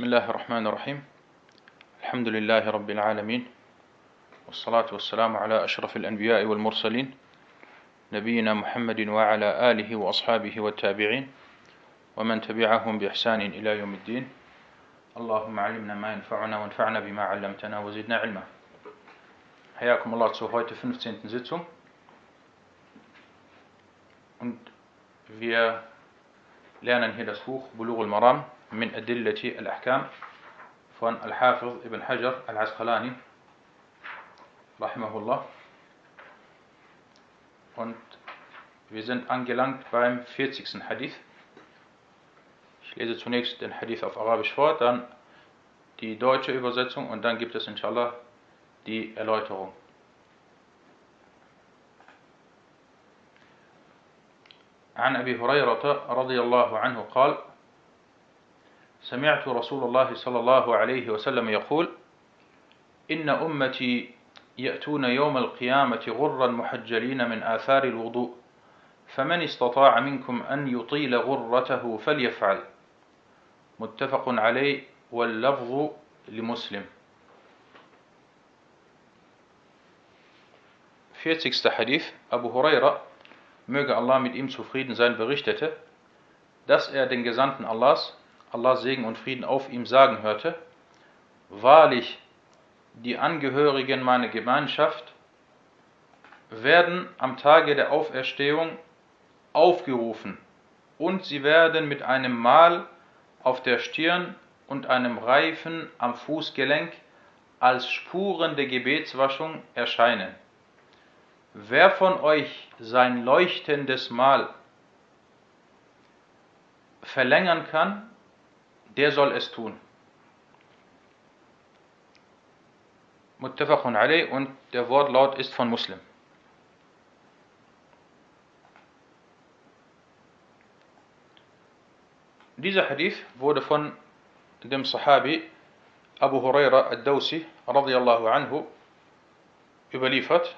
بسم الله الرحمن الرحيم. الحمد لله رب العالمين والصلاة والسلام على أشرف الأنبياء والمرسلين نبينا محمد وعلى آله وأصحابه والتابعين ومن تبعهم بإحسان إلى يوم الدين. اللهم علمنا ما ينفعنا وانفعنا بما علمتنا وزدنا علما. حياكم الله zur heute 15. Sitzung und wir lernen hier das Buch Bulugh al-Maram min Adillati al-Ahkam von Al-Hafiz ibn Hajar al-Asqalani rahimahullah und wir sind angelangt beim 40. Hadith ich lese zunächst den Hadith auf Arabisch vor, dann die deutsche Übersetzung und dann gibt es inshallah die Erläuterung. عن أبي هريرة رضي الله عنه قال سمعت رسول الله صلى الله عليه وسلم يقول إن أمتي يأتون يوم القيامة غرا محجلين من آثار الوضوء فمن استطاع منكم أن يطيل غرته فليفعل متفق عليه واللفظ لمسلم 40. Hadith Abu Huraira möge Allah mit ihm zufrieden sein, berichtete, dass er den Gesandten Allahs, Allah Segen und Frieden auf ihm sagen hörte, Wahrlich, die Angehörigen meiner Gemeinschaft werden am Tage der Auferstehung aufgerufen und sie werden mit einem Mal auf der Stirn und einem Reifen am Fußgelenk als Spuren der Gebetswaschung erscheinen. Wer von euch sein leuchtendes Mal verlängern kann, der soll es tun. Muttafaqun alayh und der Wortlaut ist von Muslim. Dieser Hadith wurde von dem Sahabi Abu Huraira al-Dawsi radiyallahu anhu überliefert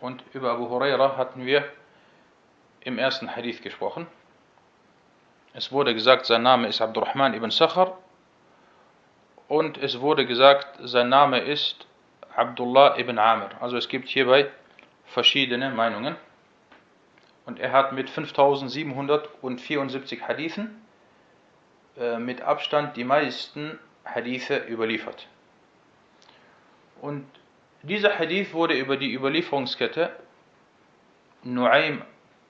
und über Abu Huraira hatten wir im ersten Hadith gesprochen. Es wurde gesagt, sein Name ist Abdurrahman ibn Sakhar und es wurde gesagt, sein Name ist Abdullah ibn Amr. Also es gibt hierbei verschiedene Meinungen. Und er hat mit 5774 Hadithen äh, mit Abstand die meisten Hadithe überliefert. Und dieser Hadith wurde über die Überlieferungskette Nuaym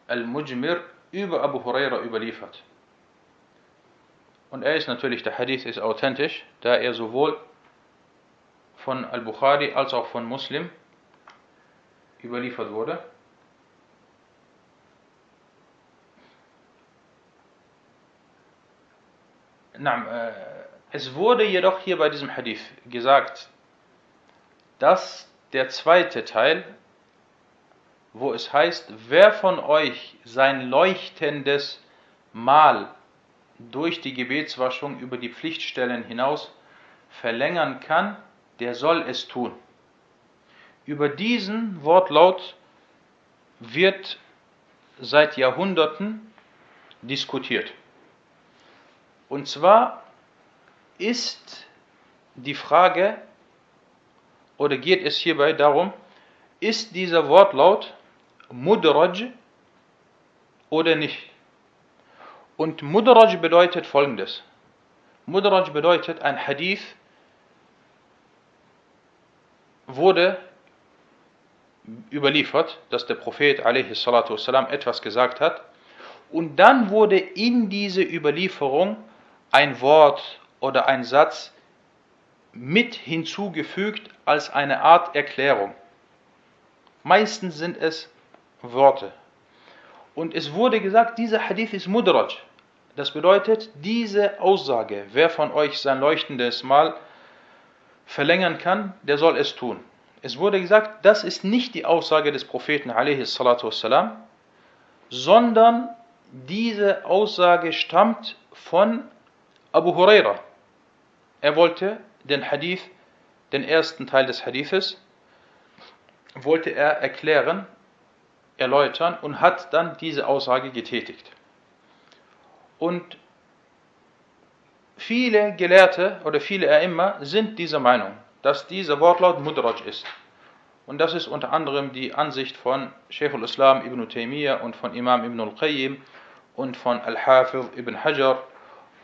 al-Mujmir über Abu Huraira überliefert. Und er ist natürlich, der Hadith ist authentisch, da er sowohl von Al-Bukhari als auch von Muslim überliefert wurde. Es wurde jedoch hier bei diesem Hadith gesagt, dass der zweite Teil, wo es heißt, wer von euch sein leuchtendes Mal durch die Gebetswaschung über die Pflichtstellen hinaus verlängern kann, der soll es tun. Über diesen Wortlaut wird seit Jahrhunderten diskutiert. Und zwar ist die Frage, oder geht es hierbei darum, ist dieser Wortlaut Mudraj oder nicht? Und Mudraj bedeutet folgendes. Mudraj bedeutet, ein Hadith wurde überliefert, dass der Prophet والسلام, etwas gesagt hat und dann wurde in diese Überlieferung ein Wort oder ein Satz mit hinzugefügt als eine Art Erklärung. Meistens sind es Worte. Und es wurde gesagt, dieser Hadith ist Mudraj. Das bedeutet, diese Aussage, wer von euch sein leuchtendes Mal verlängern kann, der soll es tun. Es wurde gesagt, das ist nicht die Aussage des Propheten والسلام, sondern diese Aussage stammt von Abu Huraira. Er wollte den Hadith, den ersten Teil des Hadithes, wollte er erklären, erläutern und hat dann diese Aussage getätigt. Und viele Gelehrte oder viele Erimma sind dieser Meinung, dass dieser Wortlaut Mudraj ist. Und das ist unter anderem die Ansicht von Sheikh al-Islam ibn Taymiyyah und von Imam ibn al-Qayyim und von Al-Hafiz ibn Hajar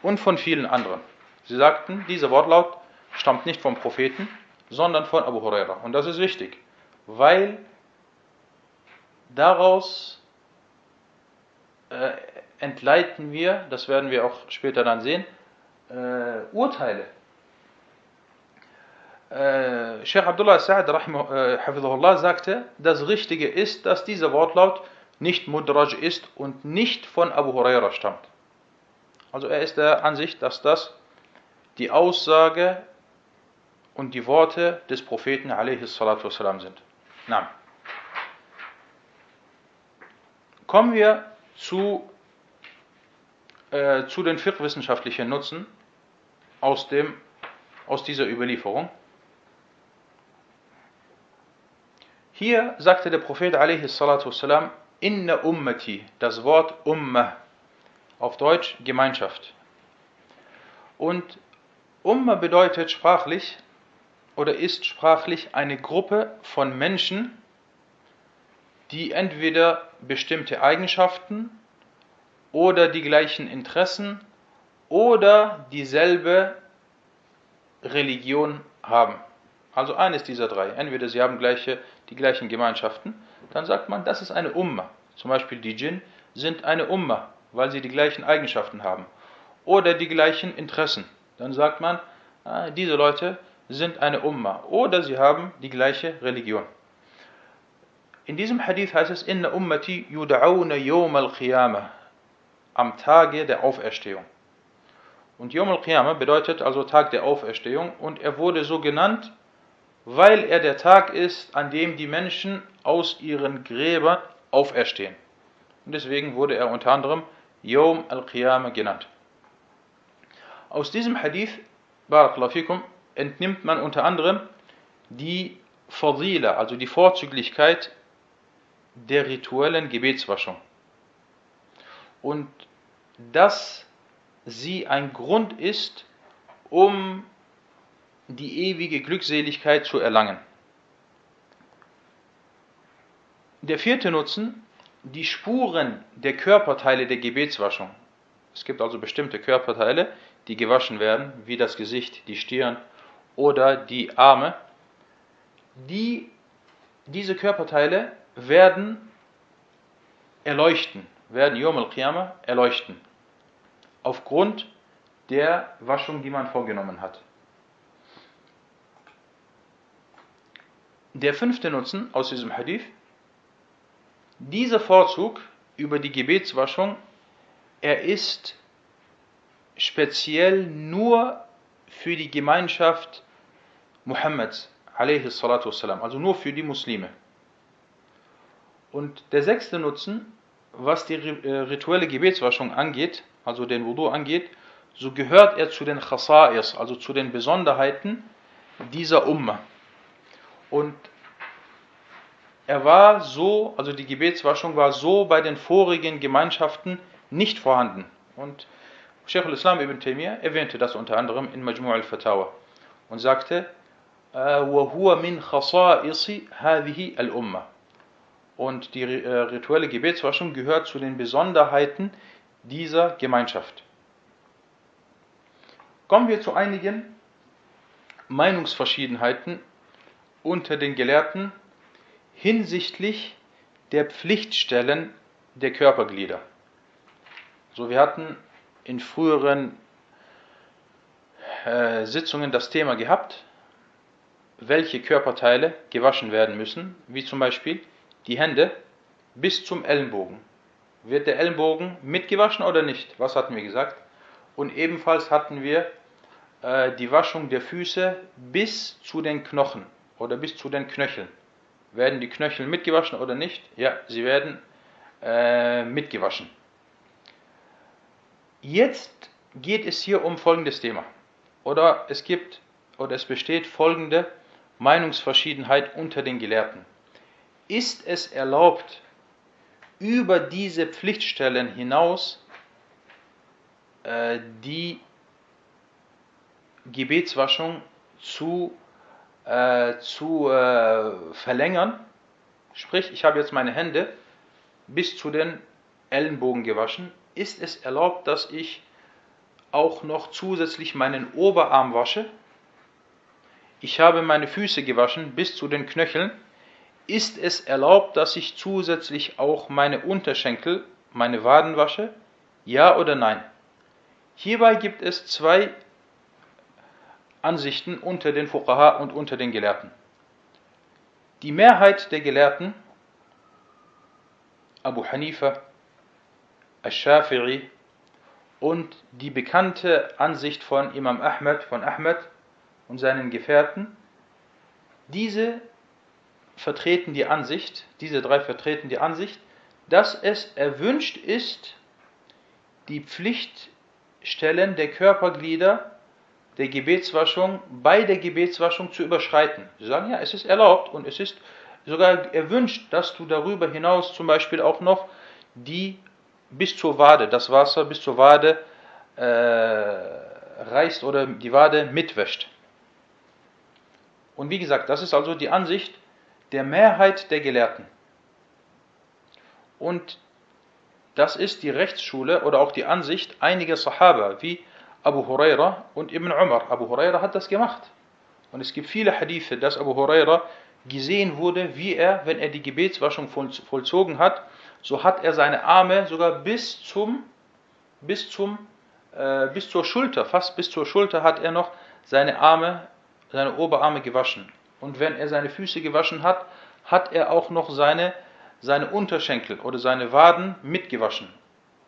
und von vielen anderen. Sie sagten, dieser Wortlaut stammt nicht vom Propheten, sondern von Abu Huraira. Und das ist wichtig, weil daraus äh, entleiten wir, das werden wir auch später dann sehen, äh, Urteile. Äh, Sheikh Abdullah Sa'ad äh, sagte, das Richtige ist, dass dieser Wortlaut nicht Mudraj ist und nicht von Abu Huraira stammt. Also er ist der Ansicht, dass das die Aussage und die Worte des Propheten والسلام, sind. Na. Kommen wir zu, äh, zu den fiqh-wissenschaftlichen Nutzen aus, dem, aus dieser Überlieferung. Hier sagte der Prophet والسلام, Inna Ummati, das Wort Ummah, auf Deutsch Gemeinschaft. Und Ummah bedeutet sprachlich oder ist sprachlich eine Gruppe von Menschen, die entweder bestimmte Eigenschaften oder die gleichen Interessen oder dieselbe Religion haben. Also eines dieser drei. Entweder sie haben gleiche, die gleichen Gemeinschaften, dann sagt man, das ist eine Umma. Zum Beispiel die Djinn sind eine Umma, weil sie die gleichen Eigenschaften haben. Oder die gleichen Interessen. Dann sagt man, ah, diese Leute sind eine Umma. Oder sie haben die gleiche Religion. In diesem Hadith heißt es, Inna ummati yud'auna yawm al-qiyamah, am Tage der Auferstehung. Und Yom al-Qiyamah bedeutet also Tag der Auferstehung und er wurde so genannt, weil er der Tag ist, an dem die Menschen aus ihren Gräbern auferstehen. Und deswegen wurde er unter anderem Yom al-Qiyamah genannt. Aus diesem Hadith, Barakallahu fikum, entnimmt man unter anderem die Fadila, also die Vorzüglichkeit der rituellen Gebetswaschung. Und dass sie ein Grund ist, um die ewige Glückseligkeit zu erlangen. Der vierte Nutzen, die Spuren der Körperteile der Gebetswaschung. Es gibt also bestimmte Körperteile, die gewaschen werden, wie das Gesicht, die Stirn oder die Arme. Die, diese Körperteile werden erleuchten, werden Yom al-Qiyamah erleuchten, aufgrund der Waschung, die man vorgenommen hat. Der fünfte Nutzen aus diesem Hadith, dieser Vorzug über die Gebetswaschung, er ist speziell nur für die Gemeinschaft Muhammads, also nur für die Muslime. Und der sechste Nutzen, was die äh, rituelle Gebetswaschung angeht, also den Wudu angeht, so gehört er zu den Khasa'is, also zu den Besonderheiten dieser Umma. Und er war so, also die Gebetswaschung war so bei den vorigen Gemeinschaften nicht vorhanden. Und Sheikh al-Islam ibn Taymiyyah erwähnte das unter anderem in Majmu' al-Fatawa und sagte, وَهُوَ مِنْ خَصَائِصِ هَذِهِ الْأُمَّةِ und die äh, rituelle Gebetswaschung gehört zu den Besonderheiten dieser Gemeinschaft. Kommen wir zu einigen Meinungsverschiedenheiten unter den Gelehrten hinsichtlich der Pflichtstellen der Körperglieder. So, wir hatten in früheren äh, Sitzungen das Thema gehabt, welche Körperteile gewaschen werden müssen, wie zum Beispiel die Hände bis zum Ellenbogen. Wird der Ellenbogen mitgewaschen oder nicht? Was hatten wir gesagt? Und ebenfalls hatten wir äh, die Waschung der Füße bis zu den Knochen oder bis zu den Knöcheln. Werden die Knöchel mitgewaschen oder nicht? Ja, sie werden äh, mitgewaschen. Jetzt geht es hier um folgendes Thema. Oder es gibt oder es besteht folgende Meinungsverschiedenheit unter den Gelehrten ist es erlaubt, über diese Pflichtstellen hinaus äh, die Gebetswaschung zu, äh, zu äh, verlängern. Sprich, ich habe jetzt meine Hände bis zu den Ellenbogen gewaschen. Ist es erlaubt, dass ich auch noch zusätzlich meinen Oberarm wasche? Ich habe meine Füße gewaschen bis zu den Knöcheln. Ist es erlaubt, dass ich zusätzlich auch meine Unterschenkel, meine Waden wasche? Ja oder nein? Hierbei gibt es zwei Ansichten unter den Fuqaha und unter den Gelehrten. Die Mehrheit der Gelehrten, Abu Hanifa, Al-Shafi'i und die bekannte Ansicht von Imam Ahmed, von Ahmed und seinen Gefährten, diese vertreten die Ansicht, diese drei vertreten die Ansicht, dass es erwünscht ist, die Pflichtstellen der Körperglieder der Gebetswaschung bei der Gebetswaschung zu überschreiten. Sie sagen, ja, es ist erlaubt und es ist sogar erwünscht, dass du darüber hinaus zum Beispiel auch noch die bis zur Wade, das Wasser bis zur Wade äh, reißt oder die Wade mitwäscht. Und wie gesagt, das ist also die Ansicht der Mehrheit der Gelehrten. Und das ist die Rechtsschule oder auch die Ansicht einiger Sahaba, wie Abu Huraira und Ibn Umar. Abu Huraira hat das gemacht. Und es gibt viele Hadithe, dass Abu Huraira gesehen wurde, wie er, wenn er die Gebetswaschung vollzogen hat, so hat er seine Arme sogar bis zum, bis zum, äh, bis zur Schulter, fast bis zur Schulter hat er noch seine Arme, seine Oberarme gewaschen. Und wenn er seine Füße gewaschen hat, hat er auch noch seine, seine Unterschenkel oder seine Waden mitgewaschen.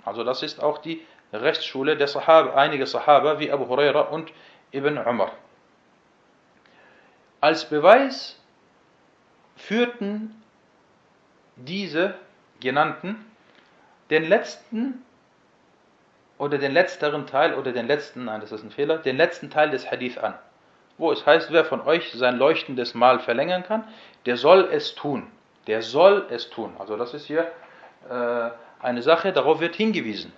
Also das ist auch die Rechtsschule der Sahaba, einiger Sahaba wie Abu Huraira und Ibn Umar. Als Beweis führten diese genannten den letzten oder den letzteren Teil oder den letzten, nein, das ist ein Fehler, den letzten Teil des Hadith an, wo es heißt, wer von euch sein leuchtendes Mal verlängern kann, der soll es tun. Der soll es tun. Also das ist hier äh, eine Sache, darauf wird hingewiesen,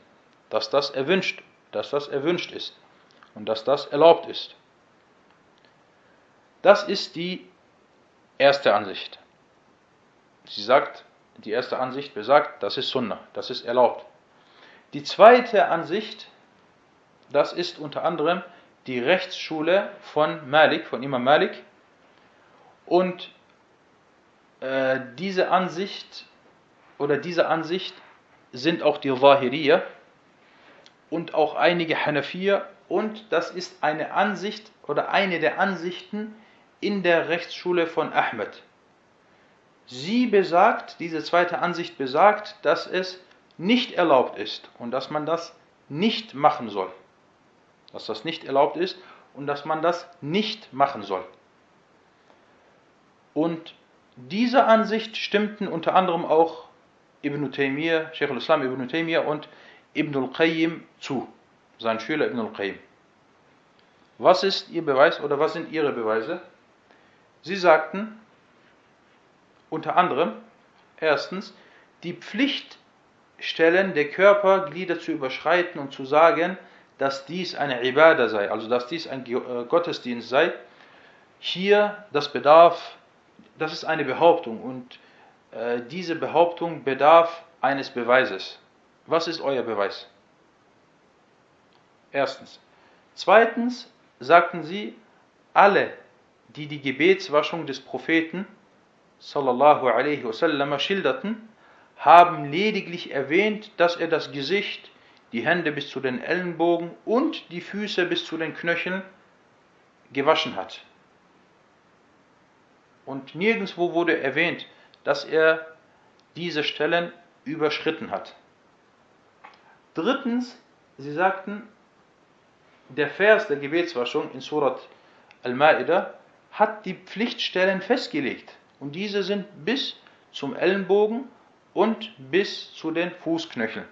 dass das erwünscht, dass das erwünscht ist und dass das erlaubt ist. Das ist die erste Ansicht. Sie sagt, die erste Ansicht besagt, das ist Sunnah, das ist erlaubt. Die zweite Ansicht, das ist unter anderem die Rechtsschule von Malik, von Imam Malik. Und äh, diese Ansicht oder diese Ansicht sind auch die Zahiriyya und auch einige Hanafiya und das ist eine Ansicht oder eine der Ansichten in der Rechtsschule von Ahmed. Sie besagt, diese zweite Ansicht besagt, dass es nicht erlaubt ist und dass man das nicht machen soll. Dass das nicht erlaubt ist und dass man das nicht machen soll. Und dieser Ansicht stimmten unter anderem auch Ibn Taymiyyah, Sheikh al-Islam Ibn Taymiyyah und Ibn al-Qayyim zu, sein Schüler Ibn al-Qayyim. Was ist ihr Beweis oder was sind ihre Beweise? Sie sagten, unter anderem erstens die Pflichtstellen der Körperglieder zu überschreiten und zu sagen, dass dies eine Ibadah sei, also dass dies ein äh, Gottesdienst sei. Hier, das bedarf, das ist eine Behauptung und äh, diese Behauptung bedarf eines Beweises. Was ist euer Beweis? Erstens. Zweitens sagten sie, alle, die die Gebetswaschung des Propheten sallallahu alaihi wasallam schilderten, haben lediglich erwähnt, dass er das Gesicht, die Hände bis zu den Ellenbogen und die Füße bis zu den Knöcheln gewaschen hat. Und nirgendwo wurde erwähnt, dass er diese Stellen überschritten hat. Drittens, sie sagten, der Vers der Gebetswaschung in Surat Al-Ma'idah hat die Pflichtstellen festgelegt. Und diese sind bis zum Ellenbogen und bis zu den Fußknöcheln.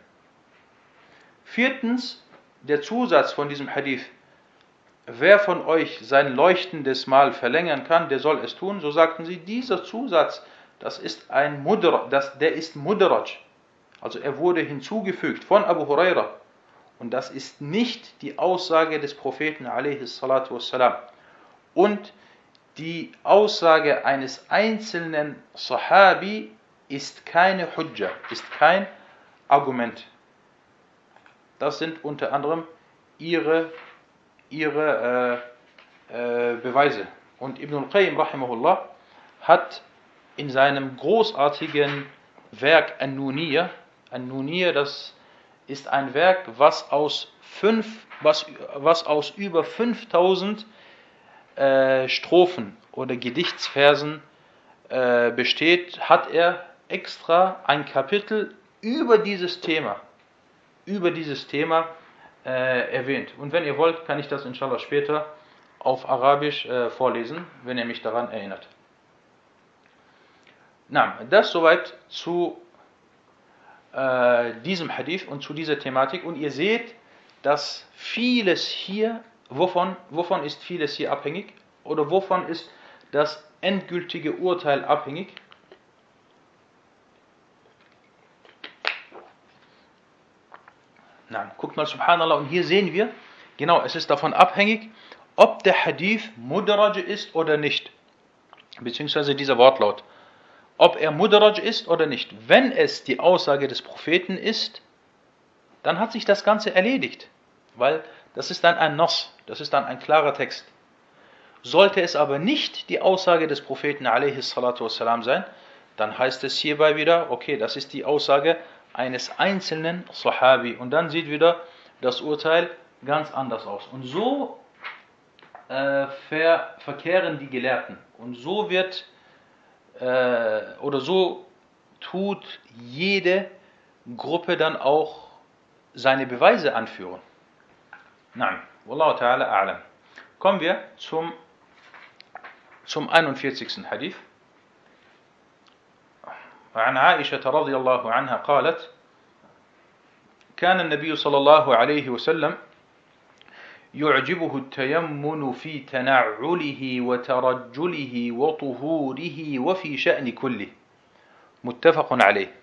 Viertens, der Zusatz von diesem Hadith. Wer von euch sein leuchtendes Mal verlängern kann, der soll es tun. So sagten sie, dieser Zusatz, das ist ein Mudra, das, der ist Mudraj. Also er wurde hinzugefügt von Abu Huraira Und das ist nicht die Aussage des Propheten wassalam. Und die Aussage eines einzelnen Sahabi ist keine Hujja, ist kein Argument. Das sind unter anderem ihre, ihre äh, äh, Beweise. Und Ibn al-Qayyim rahimahullah hat in seinem großartigen Werk An-Nuniyya, An-Nuniyya, das ist ein Werk, was aus, fünf, was, was aus über 5000 äh, Strophen oder Gedichtsversen äh, besteht, hat er extra ein Kapitel über dieses Thema, über dieses Thema äh, erwähnt. Und wenn ihr wollt, kann ich das inshallah später auf Arabisch äh, vorlesen, wenn ihr mich daran erinnert. Na, das soweit zu äh, diesem Hadith und zu dieser Thematik. Und ihr seht, dass vieles hier, wovon, wovon ist vieles hier abhängig? Oder wovon ist das endgültige Urteil abhängig? Nein, guckt mal, subhanallah, und hier sehen wir, genau, es ist davon abhängig, ob der Hadith Mudraj ist oder nicht. Beziehungsweise dieser Wortlaut ob er Mudraj ist oder nicht. Wenn es die Aussage des Propheten ist, dann hat sich das Ganze erledigt, weil das ist dann ein Nos, das ist dann ein klarer Text. Sollte es aber nicht die Aussage des Propheten wassalam, sein, dann heißt es hierbei wieder, okay, das ist die Aussage eines einzelnen Sahabi. Und dann sieht wieder das Urteil ganz anders aus. Und so äh, ver verkehren die Gelehrten. Und so wird äh, oder so tut jede Gruppe dann auch seine Beweise anführen. Nein, Wallahu ta'ala a'lam. Kommen wir zum, zum 41. Hadith. عن عائشة رضي الله عنها قالت كان النبي صلى الله عليه وسلم يعجبه التيمن في تنعله وترجله وطهوره وفي شأن كله متفق عليه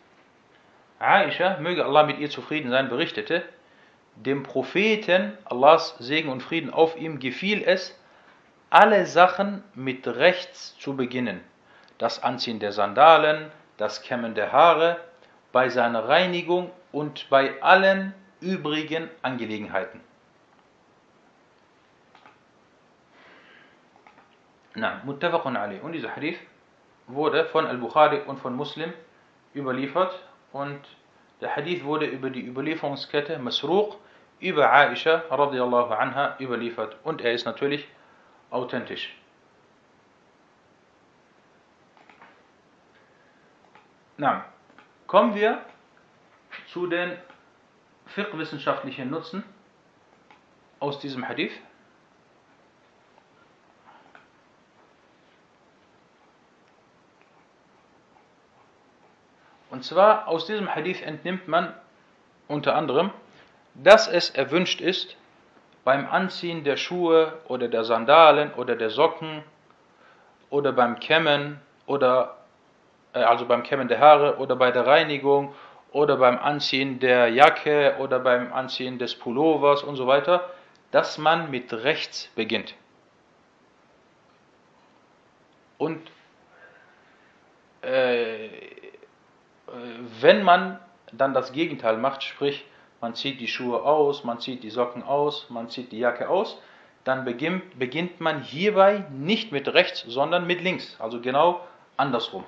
Aisha, möge Allah mit ihr zufrieden sein, berichtete, dem Propheten, Allahs Segen und Frieden auf ihm, gefiel es, alle Sachen mit rechts zu beginnen. Das Anziehen der Sandalen, das Kämmen der Haare, bei seiner Reinigung und bei allen übrigen Angelegenheiten. Na, muttafaqun ali. Und dieser Hadith wurde von Al-Bukhari und von Muslim überliefert und der Hadith wurde über die Überlieferungskette Masruq über Aisha radiallahu anha überliefert und er ist natürlich authentisch. Na, kommen wir zu den fiqh-wissenschaftlichen Nutzen aus diesem Hadith. Und zwar aus diesem Hadith entnimmt man unter anderem, dass es erwünscht ist, beim Anziehen der Schuhe oder der Sandalen oder der Socken oder beim Kämmen oder also beim Kämmen der Haare oder bei der Reinigung oder beim Anziehen der Jacke oder beim Anziehen des Pullovers und so weiter, dass man mit rechts beginnt. Und äh, wenn man dann das Gegenteil macht, sprich man zieht die Schuhe aus, man zieht die Socken aus, man zieht die Jacke aus, dann beginnt, beginnt man hierbei nicht mit rechts, sondern mit links, also genau andersrum.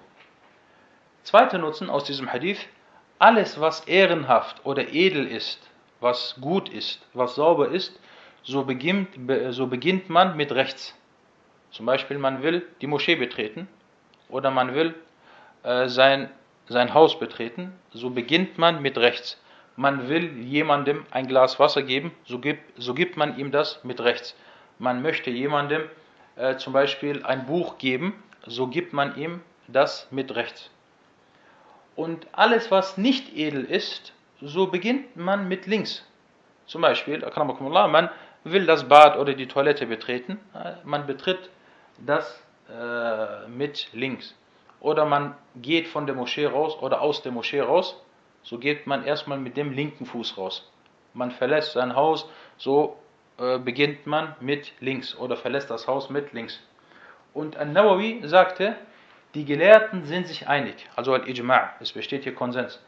Zweiter Nutzen aus diesem Hadith, alles was ehrenhaft oder edel ist, was gut ist, was sauber ist, so beginnt, so beginnt man mit rechts. Zum Beispiel man will die Moschee betreten oder man will äh, sein sein Haus betreten, so beginnt man mit rechts. Man will jemandem ein Glas Wasser geben, so gibt, so gibt man ihm das mit rechts. Man möchte jemandem äh, zum Beispiel ein Buch geben, so gibt man ihm das mit rechts. Und alles, was nicht edel ist, so beginnt man mit links. Zum Beispiel, man will das Bad oder die Toilette betreten, man betritt das äh, mit links oder man geht von der Moschee raus oder aus der Moschee raus, so geht man erstmal mit dem linken Fuß raus. man verlässt sein Haus, so äh, beginnt man mit links oder verlässt das Haus mit links. Und An-Nawawi sagte, die Gelehrten sind sich einig, also Al-Ijma', es besteht hier Konsens,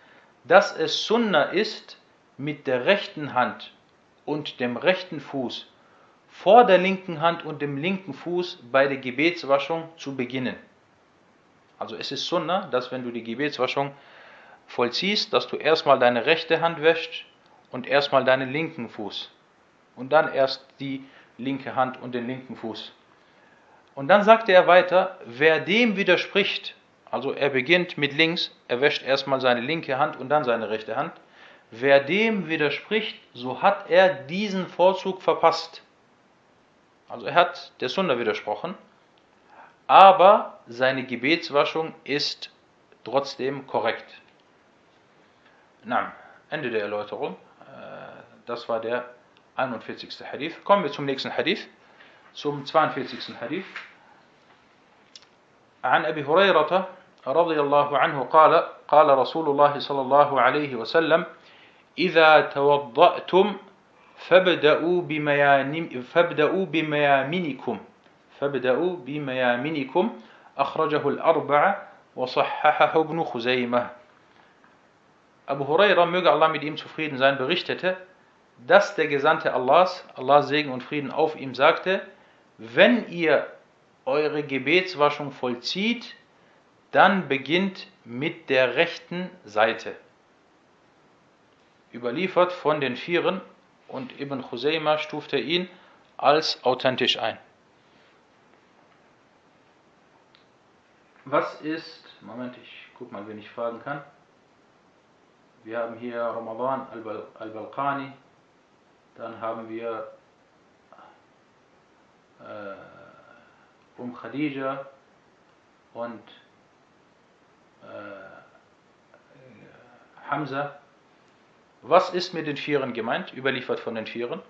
dass es Sunnah ist, mit der rechten Hand und dem rechten Fuß vor der linken Hand und dem linken Fuß bei der Gebetswaschung zu beginnen. Also es ist Sunnah, dass wenn du die Gebetswaschung vollziehst, dass du erstmal deine rechte Hand wäschst und erstmal deinen linken Fuß. Und dann erst die linke Hand und den linken Fuß. Und dann sagte er weiter, wer dem widerspricht, also er beginnt mit links, er wäscht erstmal seine linke Hand und dann seine rechte Hand, wer dem widerspricht, so hat er diesen Vorzug verpasst. Also er hat der Sunna widersprochen, aber seine Gebetswaschung ist trotzdem korrekt. Na, Ende der Erläuterung. Äh, das war der 41. Hadith. Kommen wir zum nächsten Hadith, zum 42. Hadith. عن أبي هريرة رضي الله عنه قال قال رسول الله صلى الله عليه وسلم إذا توضأتم فابدأوا بميامن فابدأوا بميامنكم فابدأوا بميامنكم. أخرجه الأربعة وصححه ابن خزيمة. Abu Huraira, möge Allah mit ihm zufrieden sein, berichtete, dass der Gesandte Allahs, Allahs Segen und Frieden auf ihm sagte, wenn ihr eure Gebetswaschung vollzieht, dann beginnt mit der rechten Seite. Überliefert von den Vieren und Ibn Khuzayma stufte ihn als authentisch ein. Was ist, Moment, ich guck mal, wen ich fragen kann. Wir haben hier Ramadan al-Balqani, dann haben wir äh, Um Khadija und äh, Hamza. Was ist mit den Vieren gemeint, überliefert von den Vieren?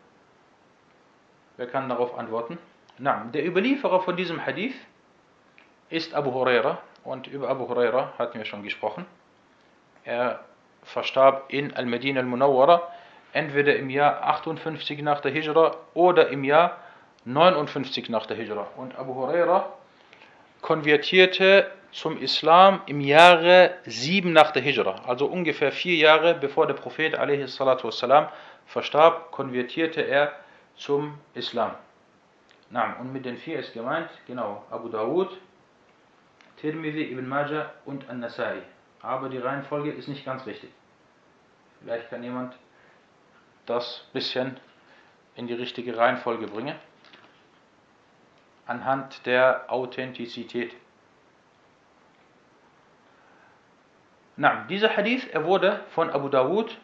Wer kann darauf antworten? Na, der Überlieferer von diesem Hadith ist Abu Huraira und über Abu Huraira hatten wir schon gesprochen. Er verstarb in Al-Medina al-Munawwara entweder im Jahr 58 nach der Hijra oder im Jahr 59 nach der Hijra. Und Abu Huraira konvertierte zum Islam im Jahre 7 nach der Hijra, also ungefähr vier Jahre bevor der Prophet والسلام, verstarb, konvertierte er zum Islam. Na, und mit den vier ist gemeint, genau, Abu Dawud, Tirmidhi, Ibn Majah und An-Nasai. Aber die Reihenfolge ist nicht ganz richtig. Vielleicht kann jemand das bisschen in die richtige Reihenfolge bringen. Anhand der Authentizität. Na, dieser Hadith, er wurde von Abu Dawud,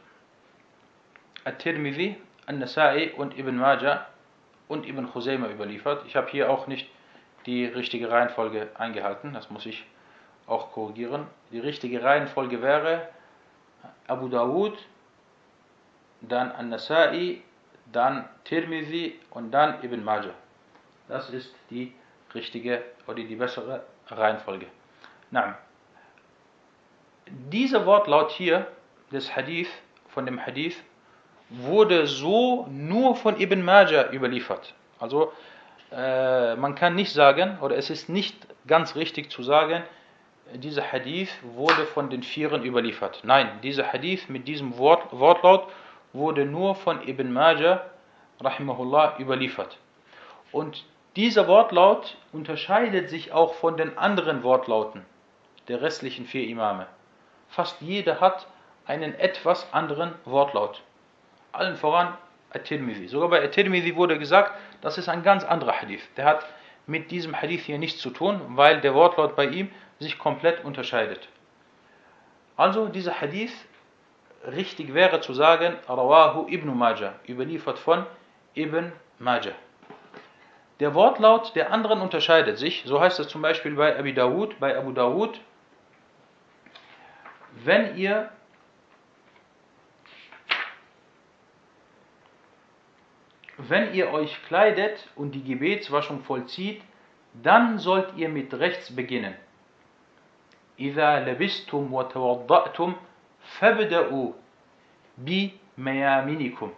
At-Tirmidhi, An-Nasai und Ibn Majah und Ibn Khuzayma überliefert. Ich habe hier auch nicht die richtige Reihenfolge eingehalten, das muss ich auch korrigieren. Die richtige Reihenfolge wäre Abu Dawud, dann An-Nasai, dann Tirmidhi und dann Ibn Majah. Das ist die richtige oder die bessere Reihenfolge. Na, dieser Wortlaut hier des Hadith, von dem Hadith, wurde so nur von Ibn Majah überliefert. Also äh, man kann nicht sagen, oder es ist nicht ganz richtig zu sagen, dieser Hadith wurde von den Vieren überliefert. Nein, dieser Hadith mit diesem Wort, Wortlaut wurde nur von Ibn Majah rahimahullah überliefert. Und dieser Wortlaut unterscheidet sich auch von den anderen Wortlauten der restlichen vier Imame. Fast jeder hat einen etwas anderen Wortlaut. Allen voran At-Tirmidhi. Sogar bei At-Tirmidhi wurde gesagt, das ist ein ganz anderer Hadith. Der hat mit diesem Hadith hier nichts zu tun, weil der Wortlaut bei ihm sich komplett unterscheidet. Also dieser Hadith, richtig wäre zu sagen, Rawahu ibn Majah, überliefert von Ibn Majah. Der Wortlaut der anderen unterscheidet sich, so heißt es zum Beispiel bei Abu Dawud, bei Abu Dawud, wenn ihr wenn ihr euch kleidet und die Gebetswaschung vollzieht, dann sollt ihr mit rechts beginnen. إذا لبستم وتوضأتم فابدأوا بميامنكم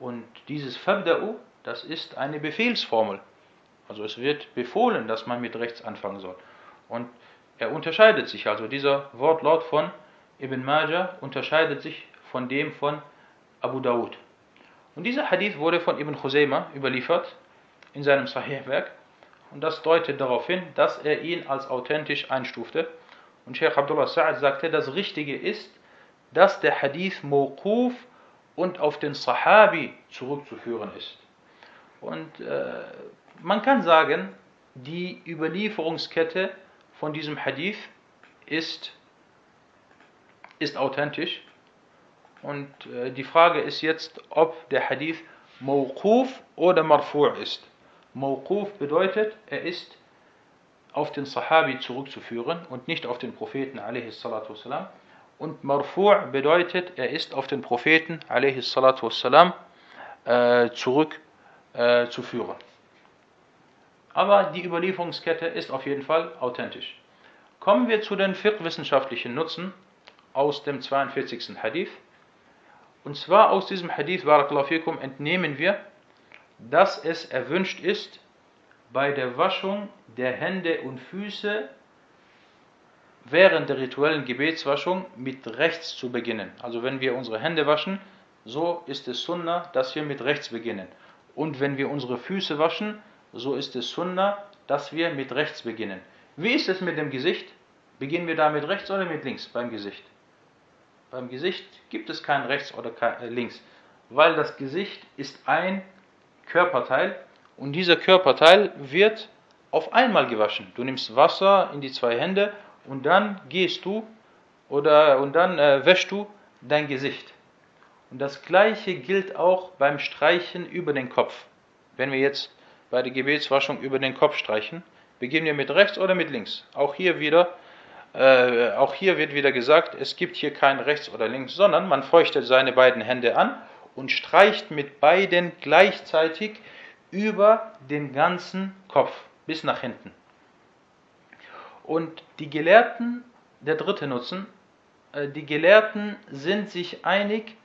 Und dieses Fabda'u, das ist eine Befehlsformel. Also es wird befohlen, dass man mit rechts anfangen soll. Und er unterscheidet sich, also dieser Wortlaut von Ibn Majah unterscheidet sich von dem von Abu Dawud. Und dieser Hadith wurde von Ibn Khuzaymah überliefert in seinem Sahih-Werk. Und das deutet darauf hin, dass er ihn als authentisch einstufte. Und Sheikh Abdullah Sa'ad sagte, das Richtige ist, dass der Hadith Mawquf und auf den Sahabi zurückzuführen ist. Und äh, man kann sagen, die Überlieferungskette von diesem Hadith ist, ist authentisch. Und äh, die Frage ist jetzt, ob der Hadith Mawquf oder Marfu' ist. Mawquf bedeutet, er ist auf den Sahabi zurückzuführen und nicht auf den Propheten a.s. Und Marfu' bedeutet, er ist auf den Propheten a.s. Äh, zurückzuführen. Äh, Aber die Überlieferungskette ist auf jeden Fall authentisch. Kommen wir zu den fiqh-wissenschaftlichen Nutzen aus dem 42. Hadith. Und zwar aus diesem Hadith, Barakallahu fikum, entnehmen wir, dass es erwünscht ist, bei der Waschung der Hände und Füße während der rituellen Gebetswaschung mit rechts zu beginnen. Also wenn wir unsere Hände waschen, so ist es Sunnah, dass wir mit rechts beginnen. Und wenn wir unsere Füße waschen, so ist es Sunnah, dass wir mit rechts beginnen. Wie ist es mit dem Gesicht? Beginnen wir da mit rechts oder mit links beim Gesicht? Beim Gesicht gibt es kein rechts oder kein äh, links, weil das Gesicht ist ein Körperteil und dieser Körperteil wird auf einmal gewaschen. Du nimmst Wasser in die zwei Hände und dann gehst du oder und dann äh, wäschst du dein Gesicht. Und das gleiche gilt auch beim Streichen über den Kopf. Wenn wir jetzt bei der Gebetswaschung über den Kopf streichen, beginnen wir mit rechts oder mit links. Auch hier wieder äh, auch hier wird wieder gesagt, es gibt hier kein rechts oder links, sondern man feuchtet seine beiden Hände an und streicht mit beiden gleichzeitig über den ganzen Kopf bis nach hinten. Und die Gelehrten, der dritte Nutzen, äh, die Gelehrten sind sich einig,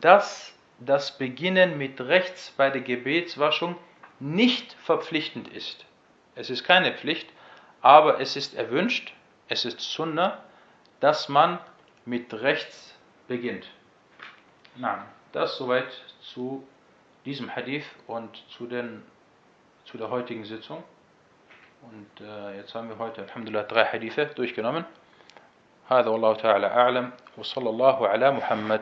dass das Beginnen mit rechts bei der Gebetswaschung nicht verpflichtend ist. Es ist keine Pflicht, aber es ist erwünscht, es ist Sunnah, dass man mit rechts beginnt. Na, das soweit zu diesem Hadith und zu, den, zu der heutigen Sitzung. Und äh, jetzt haben wir heute, Alhamdulillah, drei Hadithe durchgenommen. هذا والله تعالى أعلم وصلى الله على محمد